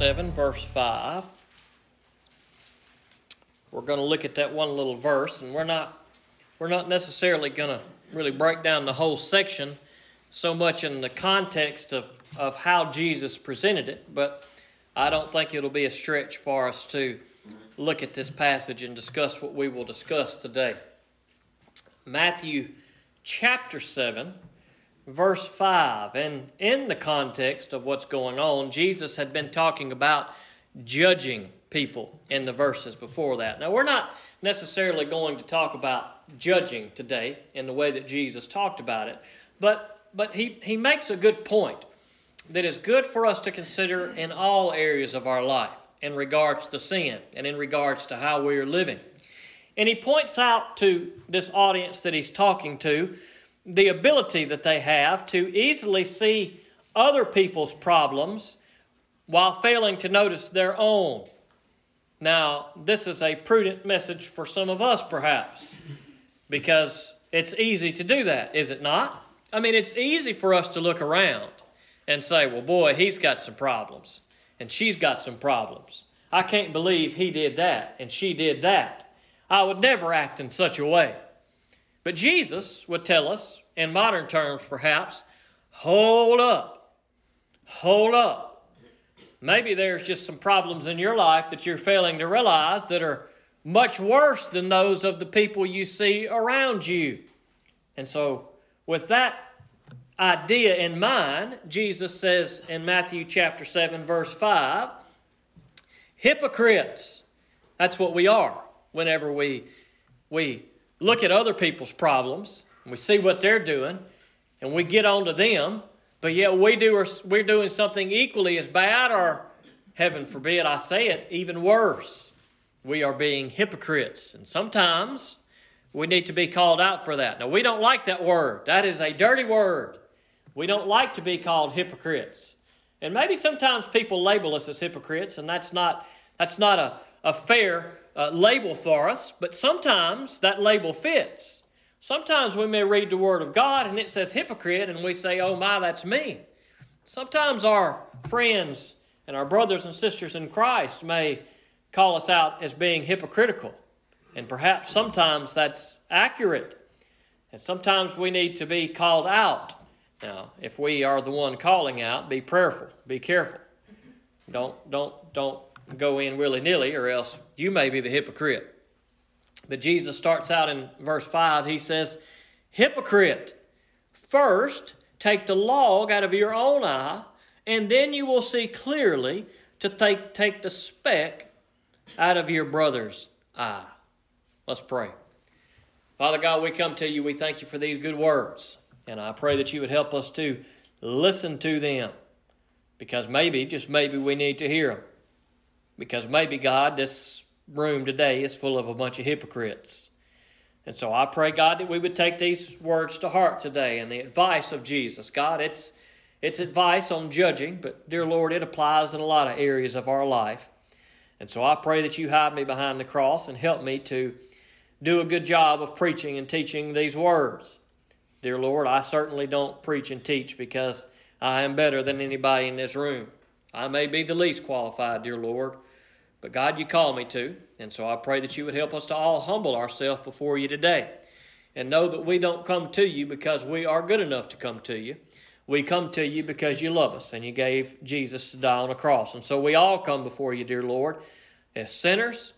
7, verse 5. We're going to look at that one little verse, and we're not, we're not necessarily going to really break down the whole section so much in the context of, of how Jesus presented it, but I don't think it'll be a stretch for us to look at this passage and discuss what we will discuss today. Matthew chapter 7, verse 5. And in the context of what's going on, Jesus had been talking about judging people in the verses before that. Now, we're not necessarily going to talk about judging today in the way that Jesus talked about it, but, but he, he makes a good point that is good for us to consider in all areas of our life in regards to sin and in regards to how we are living. And he points out to this audience that he's talking to the ability that they have to easily see other people's problems while failing to notice their own. Now, this is a prudent message for some of us, perhaps, because it's easy to do that, is it not? I mean, it's easy for us to look around and say, well, boy, he's got some problems, and she's got some problems. I can't believe he did that, and she did that. I would never act in such a way. But Jesus would tell us, in modern terms perhaps, hold up, hold up. Maybe there's just some problems in your life that you're failing to realize that are much worse than those of the people you see around you. And so, with that idea in mind, Jesus says in Matthew chapter 7, verse 5, hypocrites. That's what we are whenever we, we look at other people's problems and we see what they're doing and we get on to them, but yet we do, we're doing something equally as bad or, heaven forbid I say it, even worse. We are being hypocrites. And sometimes we need to be called out for that. Now, we don't like that word, that is a dirty word. We don't like to be called hypocrites. And maybe sometimes people label us as hypocrites, and that's not, that's not a, a fair uh, label for us, but sometimes that label fits. Sometimes we may read the Word of God and it says hypocrite, and we say, oh my, that's me. Sometimes our friends and our brothers and sisters in Christ may call us out as being hypocritical. And perhaps sometimes that's accurate. And sometimes we need to be called out. Now, if we are the one calling out, be prayerful, be careful. Don't, don't, don't go in willy nilly, or else you may be the hypocrite. But Jesus starts out in verse 5, he says, Hypocrite, first take the log out of your own eye, and then you will see clearly to take, take the speck out of your brother's eye. Let's pray. Father God, we come to you. We thank you for these good words. And I pray that you would help us to listen to them because maybe, just maybe, we need to hear them. Because maybe, God, this room today is full of a bunch of hypocrites. And so I pray, God, that we would take these words to heart today and the advice of Jesus. God, it's, it's advice on judging, but dear Lord, it applies in a lot of areas of our life. And so I pray that you hide me behind the cross and help me to do a good job of preaching and teaching these words. Dear Lord, I certainly don't preach and teach because I am better than anybody in this room. I may be the least qualified, dear Lord, but God, you call me to, and so I pray that you would help us to all humble ourselves before you today and know that we don't come to you because we are good enough to come to you. We come to you because you love us and you gave Jesus to die on a cross. And so we all come before you, dear Lord, as sinners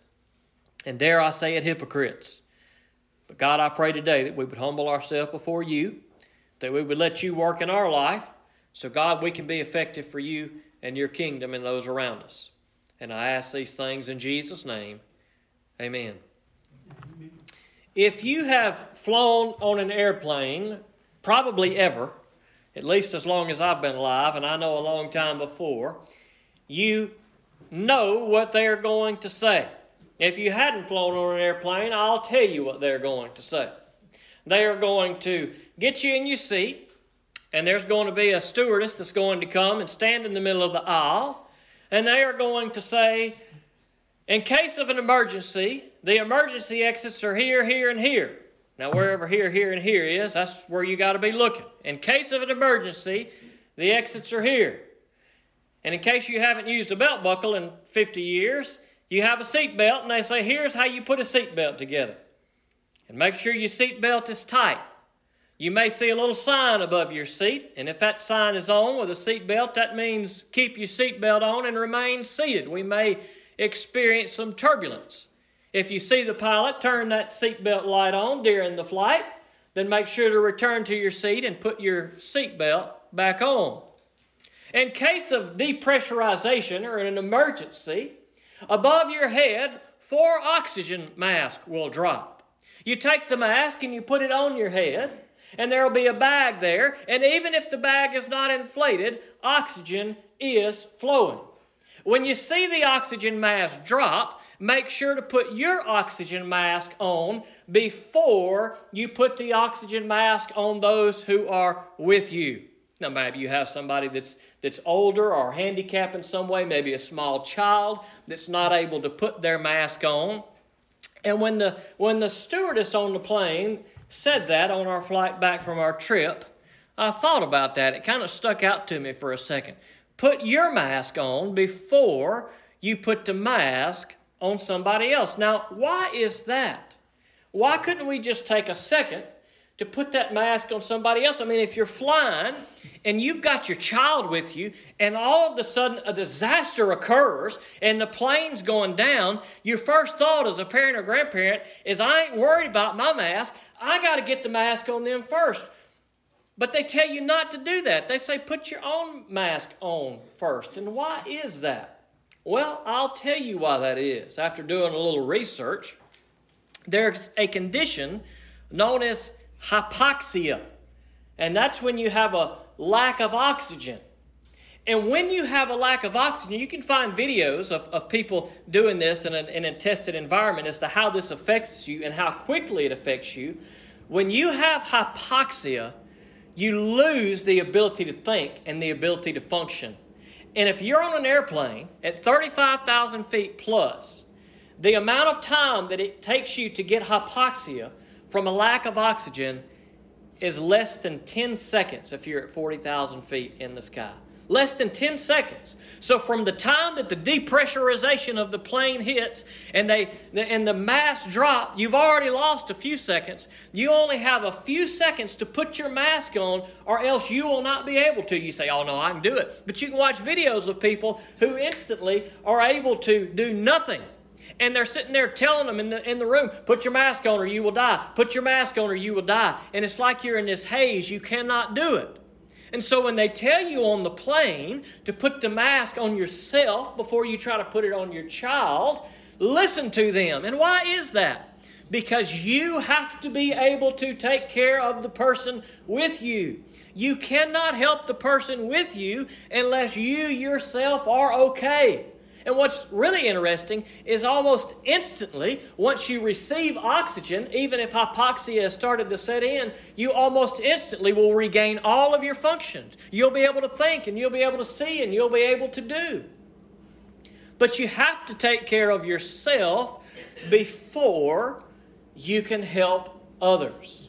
and dare I say it, hypocrites. But God, I pray today that we would humble ourselves before you, that we would let you work in our life, so God, we can be effective for you and your kingdom and those around us. And I ask these things in Jesus' name. Amen. If you have flown on an airplane, probably ever, at least as long as I've been alive, and I know a long time before, you know what they're going to say. If you hadn't flown on an airplane, I'll tell you what they're going to say. They are going to get you in your seat, and there's going to be a stewardess that's going to come and stand in the middle of the aisle, and they are going to say, in case of an emergency, the emergency exits are here, here, and here. Now, wherever here, here, and here is, that's where you got to be looking. In case of an emergency, the exits are here. And in case you haven't used a belt buckle in 50 years, you have a seat belt, and they say, here's how you put a seat belt together. And make sure your seat belt is tight. You may see a little sign above your seat, and if that sign is on with a seat belt, that means keep your seat belt on and remain seated. We may experience some turbulence. If you see the pilot turn that seat belt light on during the flight, then make sure to return to your seat and put your seat belt back on. In case of depressurization or an emergency, above your head, four oxygen masks will drop. You take the mask and you put it on your head, and there will be a bag there, and even if the bag is not inflated, oxygen is flowing. When you see the oxygen mask drop, make sure to put your oxygen mask on before you put the oxygen mask on those who are with you. Now, maybe you have somebody that's, that's older or handicapped in some way, maybe a small child that's not able to put their mask on. And when the, when the stewardess on the plane said that on our flight back from our trip, I thought about that. It kind of stuck out to me for a second. Put your mask on before you put the mask on somebody else. Now, why is that? Why couldn't we just take a second to put that mask on somebody else? I mean, if you're flying and you've got your child with you, and all of a sudden a disaster occurs and the plane's going down, your first thought as a parent or grandparent is, I ain't worried about my mask. I got to get the mask on them first. But they tell you not to do that. They say put your own mask on first. And why is that? Well, I'll tell you why that is. After doing a little research, there's a condition known as hypoxia. And that's when you have a lack of oxygen. And when you have a lack of oxygen, you can find videos of, of people doing this in, an, in a tested environment as to how this affects you and how quickly it affects you. When you have hypoxia, you lose the ability to think and the ability to function. And if you're on an airplane at 35,000 feet plus, the amount of time that it takes you to get hypoxia from a lack of oxygen is less than 10 seconds if you're at 40,000 feet in the sky. Less than 10 seconds. So from the time that the depressurization of the plane hits and they and the mask drop, you've already lost a few seconds. You only have a few seconds to put your mask on or else you will not be able to. You say, "Oh no, I can do it." But you can watch videos of people who instantly are able to do nothing. And they're sitting there telling them in the, in the room, put your mask on or you will die. Put your mask on or you will die. And it's like you're in this haze. You cannot do it. And so when they tell you on the plane to put the mask on yourself before you try to put it on your child, listen to them. And why is that? Because you have to be able to take care of the person with you. You cannot help the person with you unless you yourself are okay. And what's really interesting is almost instantly, once you receive oxygen, even if hypoxia has started to set in, you almost instantly will regain all of your functions. You'll be able to think and you'll be able to see and you'll be able to do. But you have to take care of yourself before you can help others.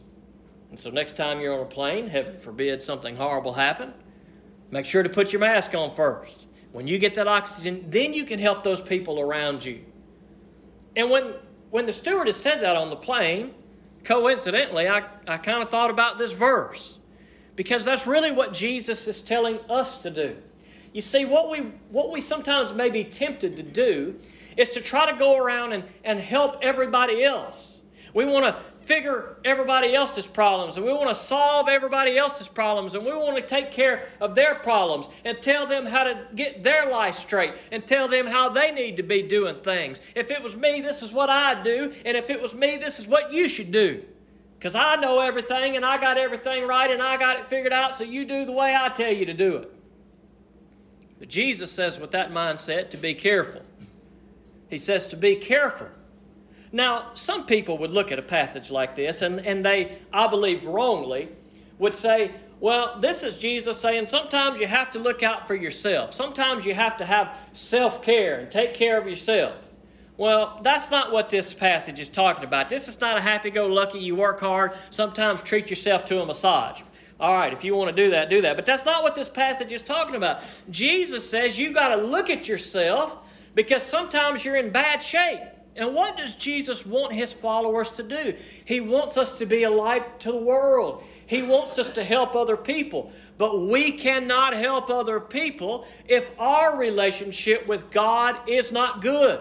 And so, next time you're on a plane, heaven forbid something horrible happen, make sure to put your mask on first. When you get that oxygen, then you can help those people around you. And when, when the stewardess said that on the plane, coincidentally, I, I kind of thought about this verse because that's really what Jesus is telling us to do. You see, what we, what we sometimes may be tempted to do is to try to go around and, and help everybody else. We want to figure everybody else's problems and we want to solve everybody else's problems and we want to take care of their problems and tell them how to get their life straight and tell them how they need to be doing things. If it was me, this is what I'd do, and if it was me, this is what you should do. Because I know everything and I got everything right and I got it figured out, so you do the way I tell you to do it. But Jesus says, with that mindset, to be careful. He says to be careful now, some people would look at a passage like this and, and they, I believe wrongly, would say, well, this is Jesus saying sometimes you have to look out for yourself. Sometimes you have to have self care and take care of yourself. Well, that's not what this passage is talking about. This is not a happy go lucky, you work hard, sometimes treat yourself to a massage. All right, if you want to do that, do that. But that's not what this passage is talking about. Jesus says you've got to look at yourself because sometimes you're in bad shape. And what does Jesus want his followers to do? He wants us to be a light to the world. He wants us to help other people. But we cannot help other people if our relationship with God is not good.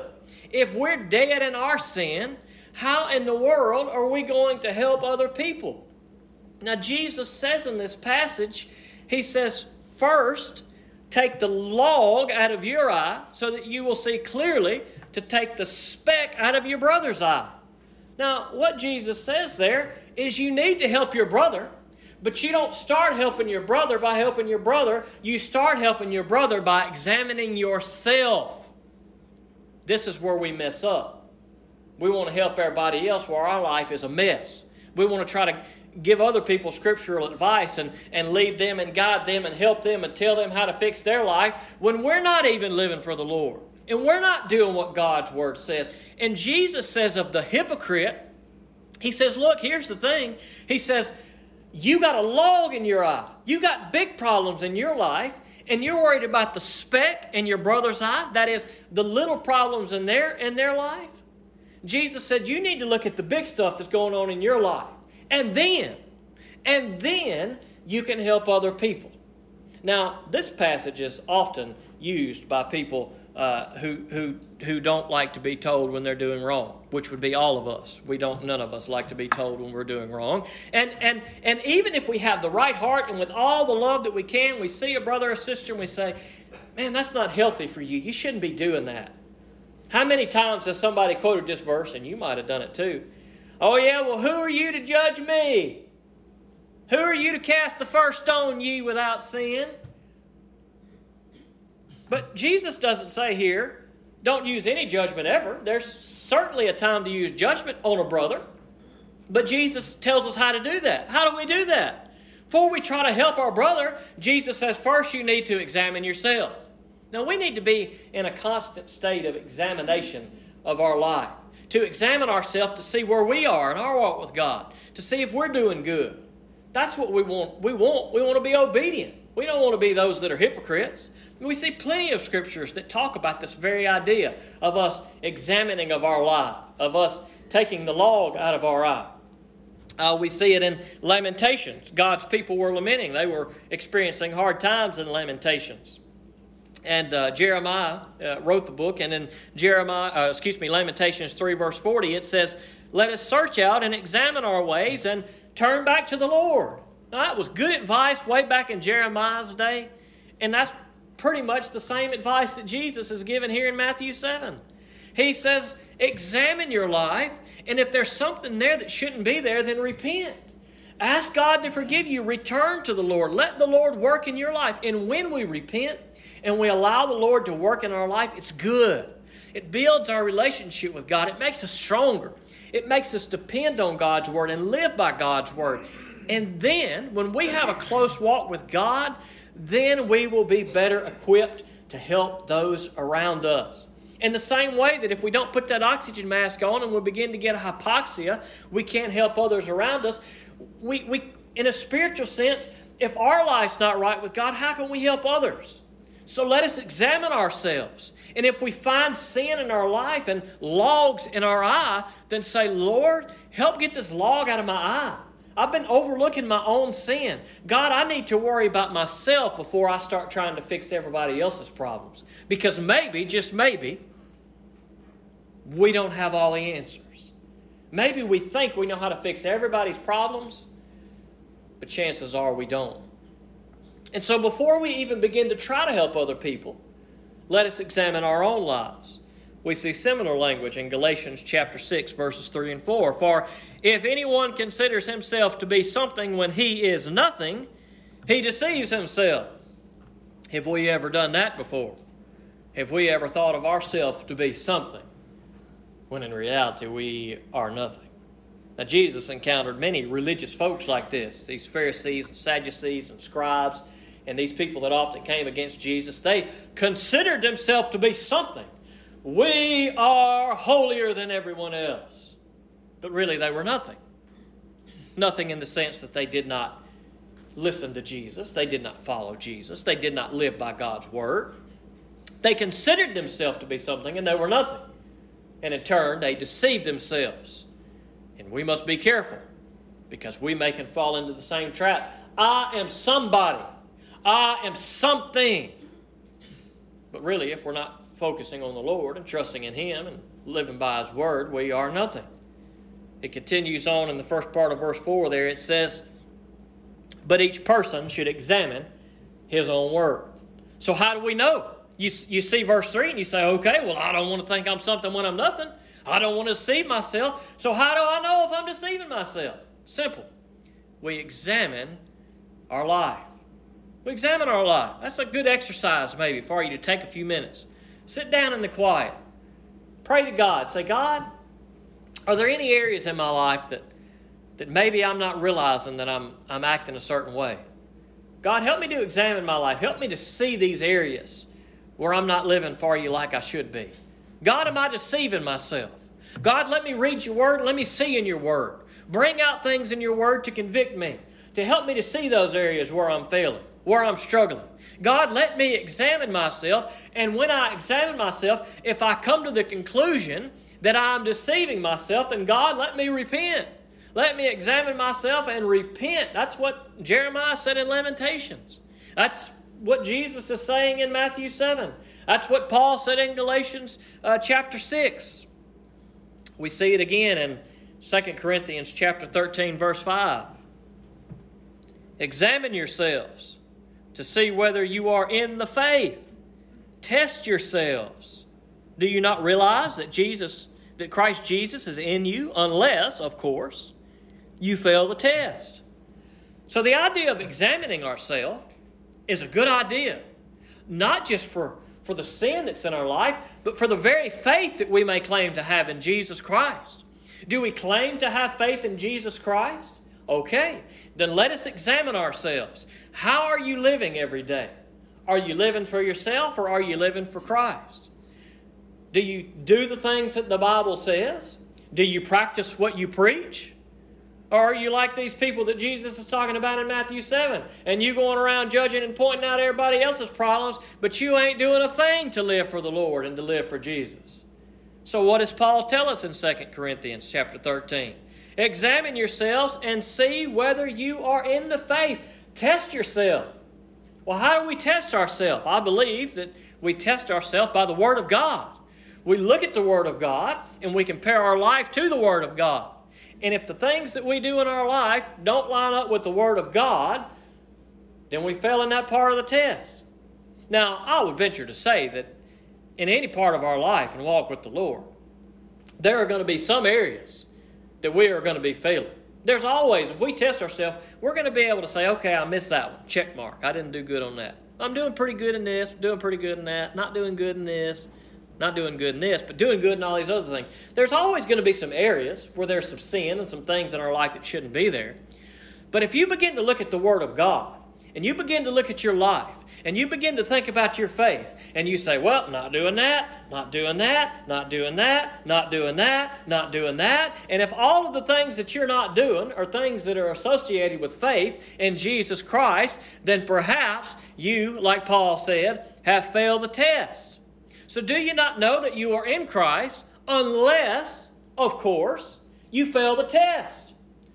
If we're dead in our sin, how in the world are we going to help other people? Now, Jesus says in this passage, He says, first, take the log out of your eye so that you will see clearly to take the speck out of your brother's eye. Now, what Jesus says there is you need to help your brother, but you don't start helping your brother by helping your brother. You start helping your brother by examining yourself. This is where we mess up. We want to help everybody else where our life is a mess. We want to try to give other people scriptural advice and, and lead them and guide them and help them and tell them how to fix their life when we're not even living for the Lord. And we're not doing what God's word says. And Jesus says of the hypocrite, He says, Look, here's the thing. He says, You got a log in your eye, you got big problems in your life. And you're worried about the speck in your brother's eye, that is, the little problems in their, in their life. Jesus said, You need to look at the big stuff that's going on in your life. And then, and then you can help other people. Now, this passage is often used by people uh, who, who, who don't like to be told when they're doing wrong, which would be all of us. We don't, none of us like to be told when we're doing wrong. And, and, and even if we have the right heart and with all the love that we can, we see a brother or sister and we say, man, that's not healthy for you. You shouldn't be doing that. How many times has somebody quoted this verse, and you might have done it too? Oh, yeah, well, who are you to judge me? Who are you to cast the first stone, ye without sin? But Jesus doesn't say here, don't use any judgment ever. There's certainly a time to use judgment on a brother. But Jesus tells us how to do that. How do we do that? Before we try to help our brother, Jesus says first you need to examine yourself. Now, we need to be in a constant state of examination of our life to examine ourselves to see where we are in our walk with God, to see if we're doing good. That's what we want. We want we want to be obedient. We don't want to be those that are hypocrites. We see plenty of scriptures that talk about this very idea of us examining of our life, of us taking the log out of our eye. Uh, we see it in Lamentations. God's people were lamenting. They were experiencing hard times in Lamentations and uh, Jeremiah uh, wrote the book, and in Jeremiah, uh, excuse me, Lamentations 3, verse 40, it says, Let us search out and examine our ways and turn back to the Lord. Now, that was good advice way back in Jeremiah's day, and that's pretty much the same advice that Jesus is given here in Matthew 7. He says, Examine your life, and if there's something there that shouldn't be there, then repent. Ask God to forgive you. Return to the Lord. Let the Lord work in your life. And when we repent, and we allow the Lord to work in our life, it's good. It builds our relationship with God. It makes us stronger. It makes us depend on God's word and live by God's word. And then, when we have a close walk with God, then we will be better equipped to help those around us. In the same way that if we don't put that oxygen mask on and we begin to get hypoxia, we can't help others around us. We, we, in a spiritual sense, if our life's not right with God, how can we help others? So let us examine ourselves. And if we find sin in our life and logs in our eye, then say, Lord, help get this log out of my eye. I've been overlooking my own sin. God, I need to worry about myself before I start trying to fix everybody else's problems. Because maybe, just maybe, we don't have all the answers. Maybe we think we know how to fix everybody's problems, but chances are we don't. And so before we even begin to try to help other people, let us examine our own lives. We see similar language in Galatians chapter 6 verses 3 and 4. For if anyone considers himself to be something when he is nothing, he deceives himself. Have we ever done that before? Have we ever thought of ourselves to be something when in reality we are nothing? Now, Jesus encountered many religious folks like this these Pharisees and Sadducees and scribes and these people that often came against Jesus, they considered themselves to be something. We are holier than everyone else. But really, they were nothing. Nothing in the sense that they did not listen to Jesus. They did not follow Jesus. They did not live by God's word. They considered themselves to be something and they were nothing. And in turn, they deceived themselves. And we must be careful because we may can fall into the same trap. I am somebody. I am something. But really, if we're not focusing on the Lord and trusting in Him and living by His word, we are nothing. It continues on in the first part of verse 4 there. It says, But each person should examine his own work. So, how do we know? You, you see verse 3 and you say, Okay, well, I don't want to think I'm something when I'm nothing. I don't want to deceive myself. So, how do I know if I'm deceiving myself? Simple. We examine our life. We examine our life. That's a good exercise, maybe, for you to take a few minutes. Sit down in the quiet. Pray to God. Say, God, are there any areas in my life that, that maybe I'm not realizing that I'm, I'm acting a certain way? God, help me to examine my life. Help me to see these areas where I'm not living for you like I should be. God, am I deceiving myself? God, let me read your word. Let me see in your word. Bring out things in your word to convict me, to help me to see those areas where I'm failing, where I'm struggling. God, let me examine myself. And when I examine myself, if I come to the conclusion that I'm deceiving myself, then God, let me repent. Let me examine myself and repent. That's what Jeremiah said in Lamentations. That's what Jesus is saying in Matthew 7. That's what Paul said in Galatians uh, chapter 6. We see it again in 2 Corinthians chapter 13 verse 5. Examine yourselves to see whether you are in the faith. Test yourselves. Do you not realize that Jesus that Christ Jesus is in you, unless, of course, you fail the test. So the idea of examining ourselves is a good idea, not just for, for the sin that's in our life, but for the very faith that we may claim to have in Jesus Christ. Do we claim to have faith in Jesus Christ? Okay, then let us examine ourselves. How are you living every day? Are you living for yourself or are you living for Christ? Do you do the things that the Bible says? Do you practice what you preach? Or are you like these people that Jesus is talking about in Matthew 7? And you going around judging and pointing out everybody else's problems, but you ain't doing a thing to live for the Lord and to live for Jesus. So what does Paul tell us in 2 Corinthians chapter 13? Examine yourselves and see whether you are in the faith. Test yourself. Well, how do we test ourselves? I believe that we test ourselves by the Word of God we look at the Word of God and we compare our life to the Word of God. And if the things that we do in our life don't line up with the Word of God, then we fail in that part of the test. Now, I would venture to say that in any part of our life and walk with the Lord, there are going to be some areas that we are going to be failing. There's always, if we test ourselves, we're going to be able to say, okay, I missed that one. Check mark. I didn't do good on that. I'm doing pretty good in this, doing pretty good in that, not doing good in this not doing good in this, but doing good in all these other things. There's always going to be some areas where there's some sin and some things in our life that shouldn't be there. But if you begin to look at the Word of God, and you begin to look at your life, and you begin to think about your faith, and you say, Well, not doing that, not doing that, not doing that, not doing that, not doing that. And if all of the things that you're not doing are things that are associated with faith in Jesus Christ, then perhaps you, like Paul said, have failed the test. So, do you not know that you are in Christ unless, of course, you fail the test?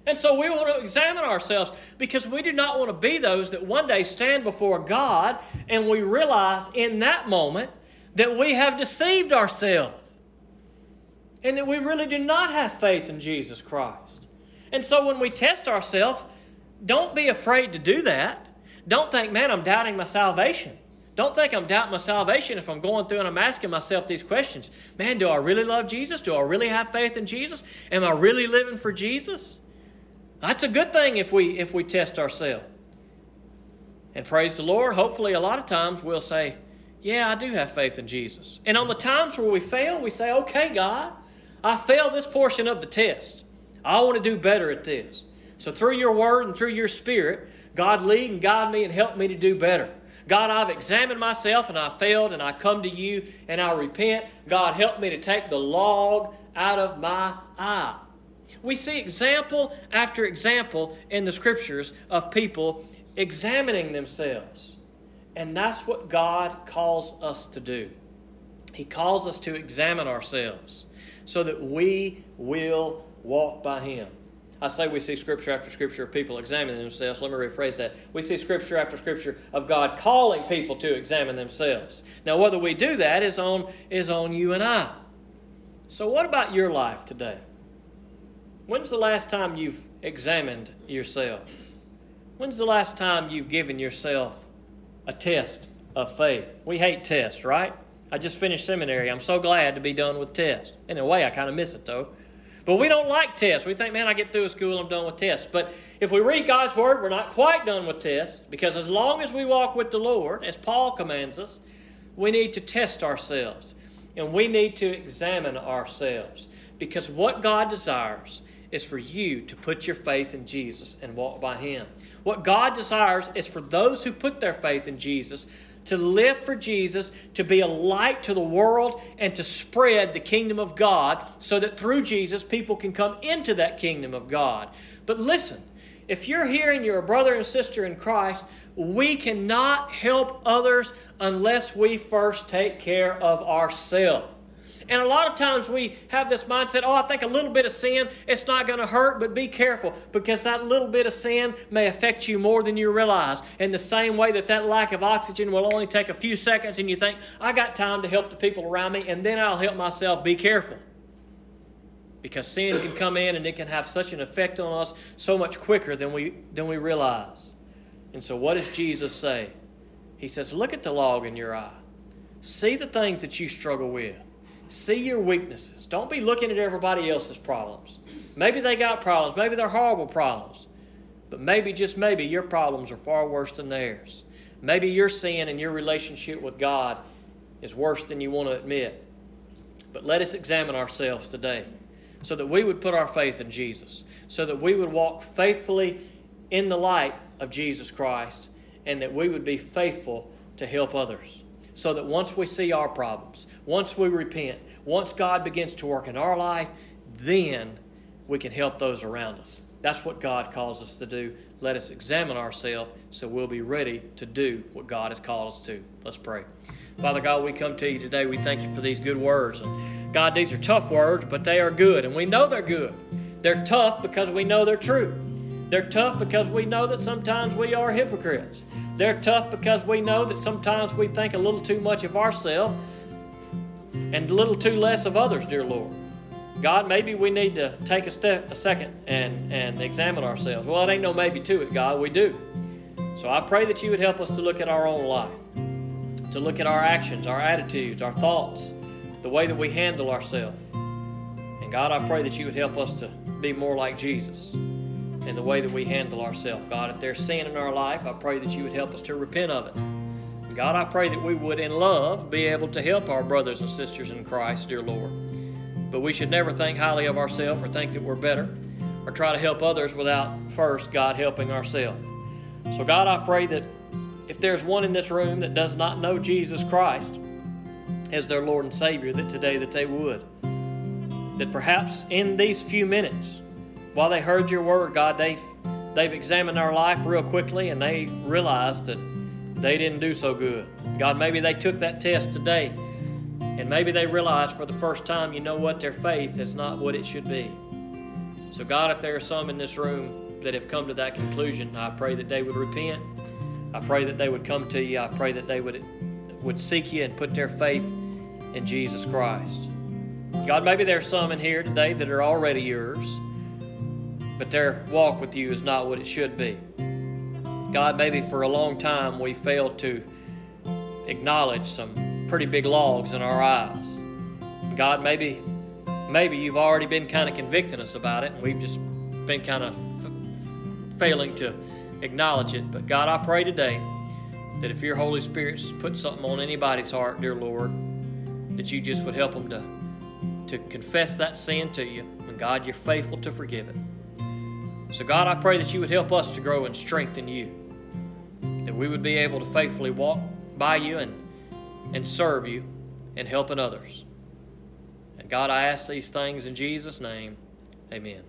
And so we want to examine ourselves because we do not want to be those that one day stand before God and we realize in that moment that we have deceived ourselves and that we really do not have faith in Jesus Christ. And so when we test ourselves, don't be afraid to do that. Don't think, man, I'm doubting my salvation. Don't think I'm doubting my salvation if I'm going through and I'm asking myself these questions. Man, do I really love Jesus? Do I really have faith in Jesus? Am I really living for Jesus? That's a good thing if we if we test ourselves. And praise the Lord, hopefully a lot of times we'll say, "Yeah, I do have faith in Jesus." And on the times where we fail, we say, "Okay, God, I failed this portion of the test. I want to do better at this." So through your word and through your spirit, God lead and guide me and help me to do better. God, I've examined myself and I failed, and I come to you and I repent. God, help me to take the log out of my eye. We see example after example in the scriptures of people examining themselves. And that's what God calls us to do. He calls us to examine ourselves so that we will walk by Him. I say we see scripture after scripture of people examining themselves. Let me rephrase that. We see scripture after scripture of God calling people to examine themselves. Now, whether we do that is on, is on you and I. So, what about your life today? When's the last time you've examined yourself? When's the last time you've given yourself a test of faith? We hate tests, right? I just finished seminary. I'm so glad to be done with tests. In a way, I kind of miss it though. But we don't like tests. We think, man, I get through school, and I'm done with tests. But if we read God's Word, we're not quite done with tests because as long as we walk with the Lord, as Paul commands us, we need to test ourselves and we need to examine ourselves because what God desires is for you to put your faith in Jesus and walk by Him. What God desires is for those who put their faith in Jesus to live for Jesus, to be a light to the world, and to spread the kingdom of God so that through Jesus people can come into that kingdom of God. But listen, if you're here and you're a brother and sister in Christ, we cannot help others unless we first take care of ourselves. And a lot of times we have this mindset oh, I think a little bit of sin, it's not going to hurt, but be careful because that little bit of sin may affect you more than you realize. In the same way that that lack of oxygen will only take a few seconds, and you think, I got time to help the people around me, and then I'll help myself. Be careful. Because sin can come in and it can have such an effect on us so much quicker than we, than we realize. And so, what does Jesus say? He says, Look at the log in your eye. See the things that you struggle with. See your weaknesses. Don't be looking at everybody else's problems. Maybe they got problems. Maybe they're horrible problems. But maybe, just maybe, your problems are far worse than theirs. Maybe your sin and your relationship with God is worse than you want to admit. But let us examine ourselves today so that we would put our faith in Jesus, so that we would walk faithfully in the light of Jesus Christ, and that we would be faithful to help others so that once we see our problems, once we repent, once God begins to work in our life, then we can help those around us. That's what God calls us to do. Let us examine ourselves so we'll be ready to do what God has called us to. Let's pray. Father God, we come to you today. We thank you for these good words. And God, these are tough words, but they are good, and we know they're good. They're tough because we know they're true. They're tough because we know that sometimes we are hypocrites. They're tough because we know that sometimes we think a little too much of ourselves and a little too less of others, dear Lord. God, maybe we need to take a step, a second, and and examine ourselves. Well, it ain't no maybe to it, God. We do. So I pray that you would help us to look at our own life, to look at our actions, our attitudes, our thoughts, the way that we handle ourselves. And God, I pray that you would help us to be more like Jesus in the way that we handle ourselves. God, if there's sin in our life, I pray that you would help us to repent of it. God, I pray that we would, in love, be able to help our brothers and sisters in Christ, dear Lord. But we should never think highly of ourselves or think that we're better or try to help others without first, God, helping ourselves. So, God, I pray that if there's one in this room that does not know Jesus Christ as their Lord and Savior, that today that they would. That perhaps in these few minutes, while they heard your word, God, they've, they've examined our life real quickly and they realized that they didn't do so good. God, maybe they took that test today and maybe they realized for the first time, you know what, their faith is not what it should be. So, God, if there are some in this room that have come to that conclusion, I pray that they would repent. I pray that they would come to you. I pray that they would, would seek you and put their faith in Jesus Christ. God, maybe there are some in here today that are already yours but their walk with you is not what it should be. God, maybe for a long time we failed to acknowledge some pretty big logs in our eyes. God, maybe maybe you've already been kind of convicting us about it, and we've just been kind of f- failing to acknowledge it. But God, I pray today that if your Holy Spirit's put something on anybody's heart, dear Lord, that you just would help them to, to confess that sin to you. And God, you're faithful to forgive it. So, God, I pray that you would help us to grow and strengthen you, that we would be able to faithfully walk by you and, and serve you and helping others. And God, I ask these things in Jesus' name. Amen.